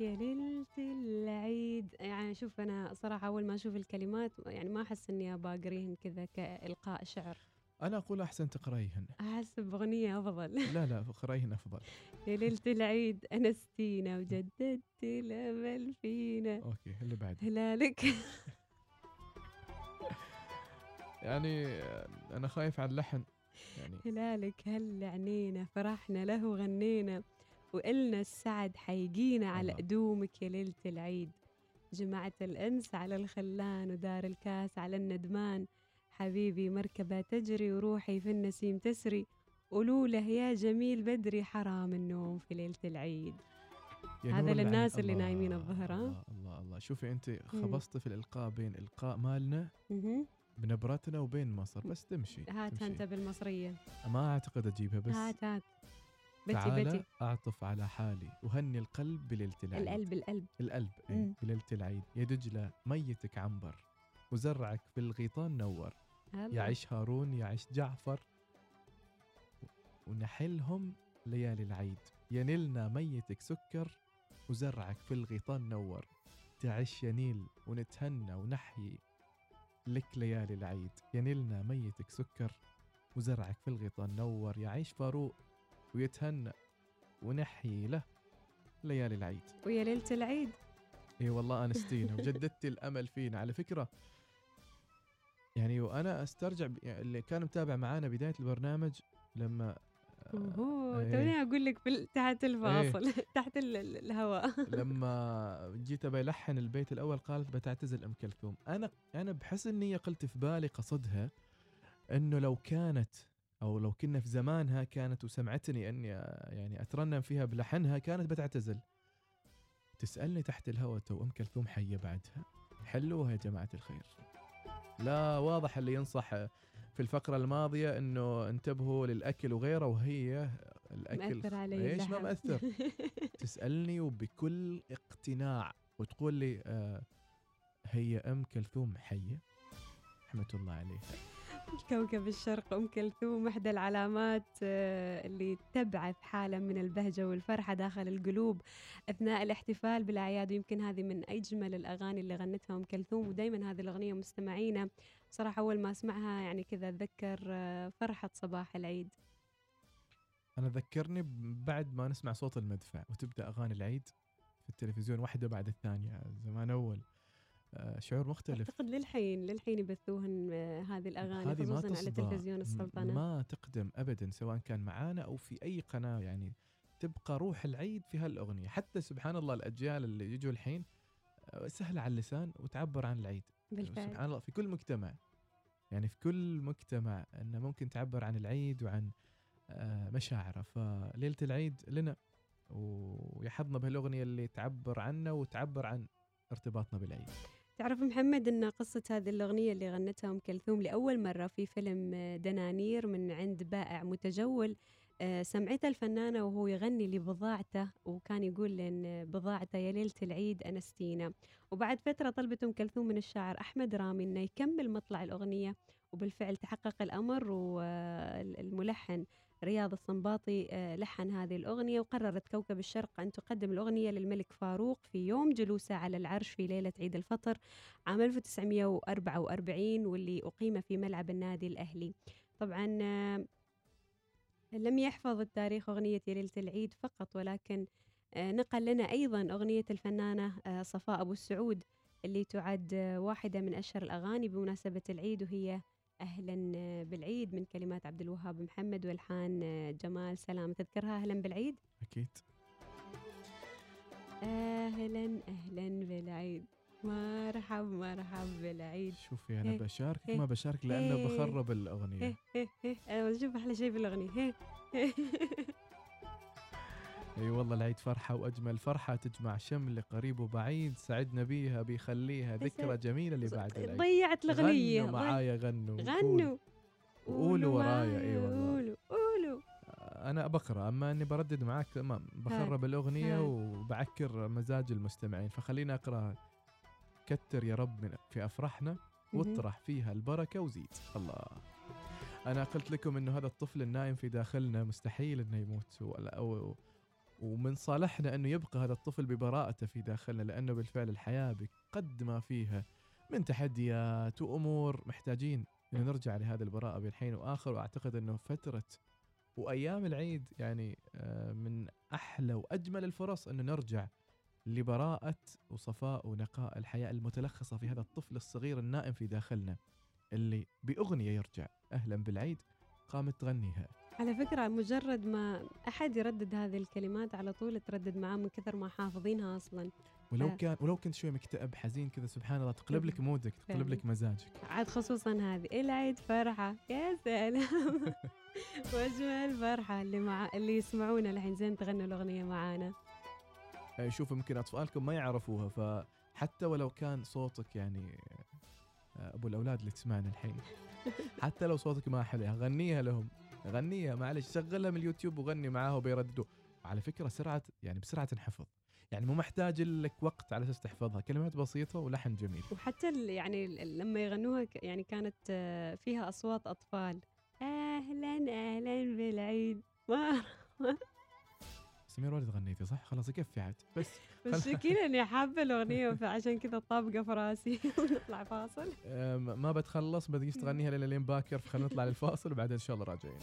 يا ليلة العيد. يعني شوف أنا صراحة أول ما أشوف الكلمات يعني ما أحس إني أقريهن كذا كإلقاء شعر. أنا أقول أحسن تقرأيهن أحس بأغنية أفضل. لا لا اقرأيهن أفضل. يا ليلة العيد أنستينا وجددت الأمل فينا أوكي اللي بعد هلالك يعني أنا خايف على اللحن. يعني هلالك هل عنينا فرحنا له وغنينا. وإلنا السعد حيجينا على. قدومك يا ليلة العيد جمعت الأنس على الخلان ودار الكاس على الندمان حبيبي مركبة تجري وروحي في النسيم تسري قولوا له يا جميل بدري حرام النوم في ليلة العيد هذا. للناس اللي الله، نايمين الظهر،؟ الله الله الله شوفي أنت خبصتي في الإلقاء بين إلقاء مالنا. بنبرتنا وبين مصر بس تمشي هات تمشي. أنت بالمصرية ما أعتقد أجيبها بس هات هات بتي تعالى بتي أعطف على حالي. وهني القلب بليله العيد القلب القلب. القلب. اي بليله العيد يا دجله ميتك عنبر. وزرعك في الغيطان نور. يعيش هارون يعيش جعفر. ونحلهم ليالي العيد. ينلنا ميتك سكر. وزرعك في الغيطان نور. تعيش يا نيل ونتهنى ونحيي لك ليالي العيد. ينلنا ميتك سكر. وزرعك في الغيطان نور. يعيش فاروق. ويتهنى ونحيي له ليالي العيد. ويا ليلة العيد. إي والله انستينا وجددت الأمل فينا. على فكرة يعني وأنا أسترجع ب- يعني اللي كان متابع معانا بداية البرنامج لما اوه إيه. توني أقول لك تحت الفاصل تحت ال- ال- الهواء. لما جيت أبي ألحن البيت الأول قالت بتعتزل أم كلثوم. أنا أنا بحسن نيه قلت في بالي قصدها إنه لو كانت أو لو كنا في زمانها كانت وسمعتني أني يعني اترنم فيها بلحنها كانت بتعتزل. تسألني تحت الهوى تو أم كلثوم حية بعدها؟ حلوها يا جماعة الخير. لا واضح اللي ينصح في الفقرة الماضية إنه انتبهوا للأكل وغيره وهي الأكل مأثر علي إيش؟ ما. مأثر. تسألني وبكل اقتناع وتقول لي آه هي أم كلثوم حية؟ رحمة الله عليها. كوكب الشرق أم كلثوم إحدى العلامات آه، اللي تبعث حالة من البهجة والفرحة داخل القلوب أثناء الاحتفال بالأعياد. ويمكن هذه من أجمل الأغاني اللي غنتها أم كلثوم ودائما هذه الأغنية مستمعينا. صراحة أول ما أسمعها يعني كذا أتذكر آه، فرحة صباح العيد. أنا ذكرني بعد ما نسمع صوت المدفع وتبدأ أغاني العيد في التلفزيون واحدة بعد الثانية زمان أول. شعور مختلف. أعتقد للحين للحين يبثوهن آه، هذه الأغاني هذه ما خصوصا على تصدى. تلفزيون السلطنة. ما تقدم أبدا سواء كان معانا أو في أي قناة يعني تبقى روح العيد في هالأغنية. حتى سبحان الله الأجيال اللي يجوا الحين آه، سهلة على اللسان وتعبر عن العيد. بالفعل. سبحان الله في كل مجتمع. يعني في كل مجتمع انه ممكن تعبر عن العيد وعن آه، مشاعره. فليلة العيد لنا ويحظنا بهالأغنية اللي تعبر عنا وتعبر عن ارتباطنا بالعيد. تعرف محمد إن قصة هذه الأغنية اللي غنتها أم كلثوم لأول مرة في فيلم آه، دنانير من عند بائع متجول آه، سمعتها الفنانة وهو يغني لبضاعته وكان يقول إن بضاعته يا ليلة العيد أنستينا. وبعد فترة طلبت أم كلثوم من الشاعر أحمد رامي إنه يكمل مطلع الأغنية وبالفعل تحقق الأمر والملحن رياض الصنباطي آه، لحن هذه الأغنية وقررت كوكب الشرق أن تقدم الأغنية للملك فاروق في يوم جلوسه على العرش في ليلة عيد الفطر عام 1944 واللي أقيم في ملعب النادي الأهلي. طبعا آه، لم يحفظ التاريخ أغنية يا ليلة العيد فقط ولكن آه، نقل لنا أيضا أغنية الفنانة آه، صفاء أبو السعود اللي تعد آه، واحدة من أشهر الأغاني بمناسبة العيد وهي أهلا بالعيد من كلمات عبد الوهاب محمد والحان جمال سلام. تذكرها أهلا بالعيد؟ أكيد. أهلا أهلا بالعيد. مرحب مرحب بالعيد. شوفي أنا إيه، بشاركك إيه، ما بشارك لأنه إيه. بخرب الأغنية. هيه هيه هيه أنا شوف أحلى شيء هيه. إي والله العيد فرحة وأجمل فرحة تجمع شمل قريب وبعيد سعدنا بيها بيخليها ذكرى جميلة اللي بعد العيد. ضيعت الأغنية. غنوا معايا غنوا غنوا. وقولوا. ورايا، إي والله. قولوا قولوا. أنا بقرأ أما أني بردد معاك تمام بخرب الأغنية. وبعكر مزاج المستمعين فخليني اقرا كتر يا رب من في أفراحنا واطرح فيها البركة وزيد. الله. أنا قلت لكم إنه هذا الطفل النايم في داخلنا مستحيل إنه يموت ولا أو ومن صالحنا إنه يبقى هذا الطفل ببراءته في داخلنا لأنه بالفعل الحياة بقد ما فيها من تحديات وأمور محتاجين. إنه نرجع لهذه البراءة بين حين وآخر وأعتقد إنه فترة وأيام العيد يعني آه، من أحلى وأجمل الفرص إنه نرجع لبراءة وصفاء ونقاء الحياة المتلخصة في هذا الطفل الصغير النائم في داخلنا اللي بأغنية يرجع. أهلا بالعيد قامت تغنيها. على فكرة مجرد ما أحد يردد هذه الكلمات على طول تردد معاه من كثر ما حافظينها أصلا. ولو. كان ولو كنت شوي مكتئب حزين كذا سبحان الله تقلب لك مودك تقلب. لك مزاجك. عاد خصوصا هذه. العيد فرحة. يا سلام. واجمل فرحة اللي مع اللي يسمعونا الحين. زين تغنوا الأغنية معانا. آه، شوف يمكن أطفالكم ما يعرفوها فحتى ولو كان صوتك يعني آه، أبو الأولاد اللي تسمعنا الحين حتى لو صوتك ما حلو غنيها لهم غنيها معلش شغلها من اليوتيوب وغني معاها وبيرددوا. وعلى فكرة سرعة يعني بسرعة تنحفظ يعني مو محتاج لك وقت على أساس تحفظها كلمات بسيطة ولحن جميل. وحتى يعني لما يغنوها يعني كانت آه، فيها أصوات أطفال. أهلا أهلا بالعيد. ما سمير ولد غنيتي صح؟ خلاص يكفي عاد. بس مشكلة إني حابة الأغنية فعشان كذا طابقة في رأسي. ونطلع فاصل. ما بتخلص بديش تغنيها لين لين باكر فخلينا نطلع للفاصل وبعدين إن شاء الله راجعين.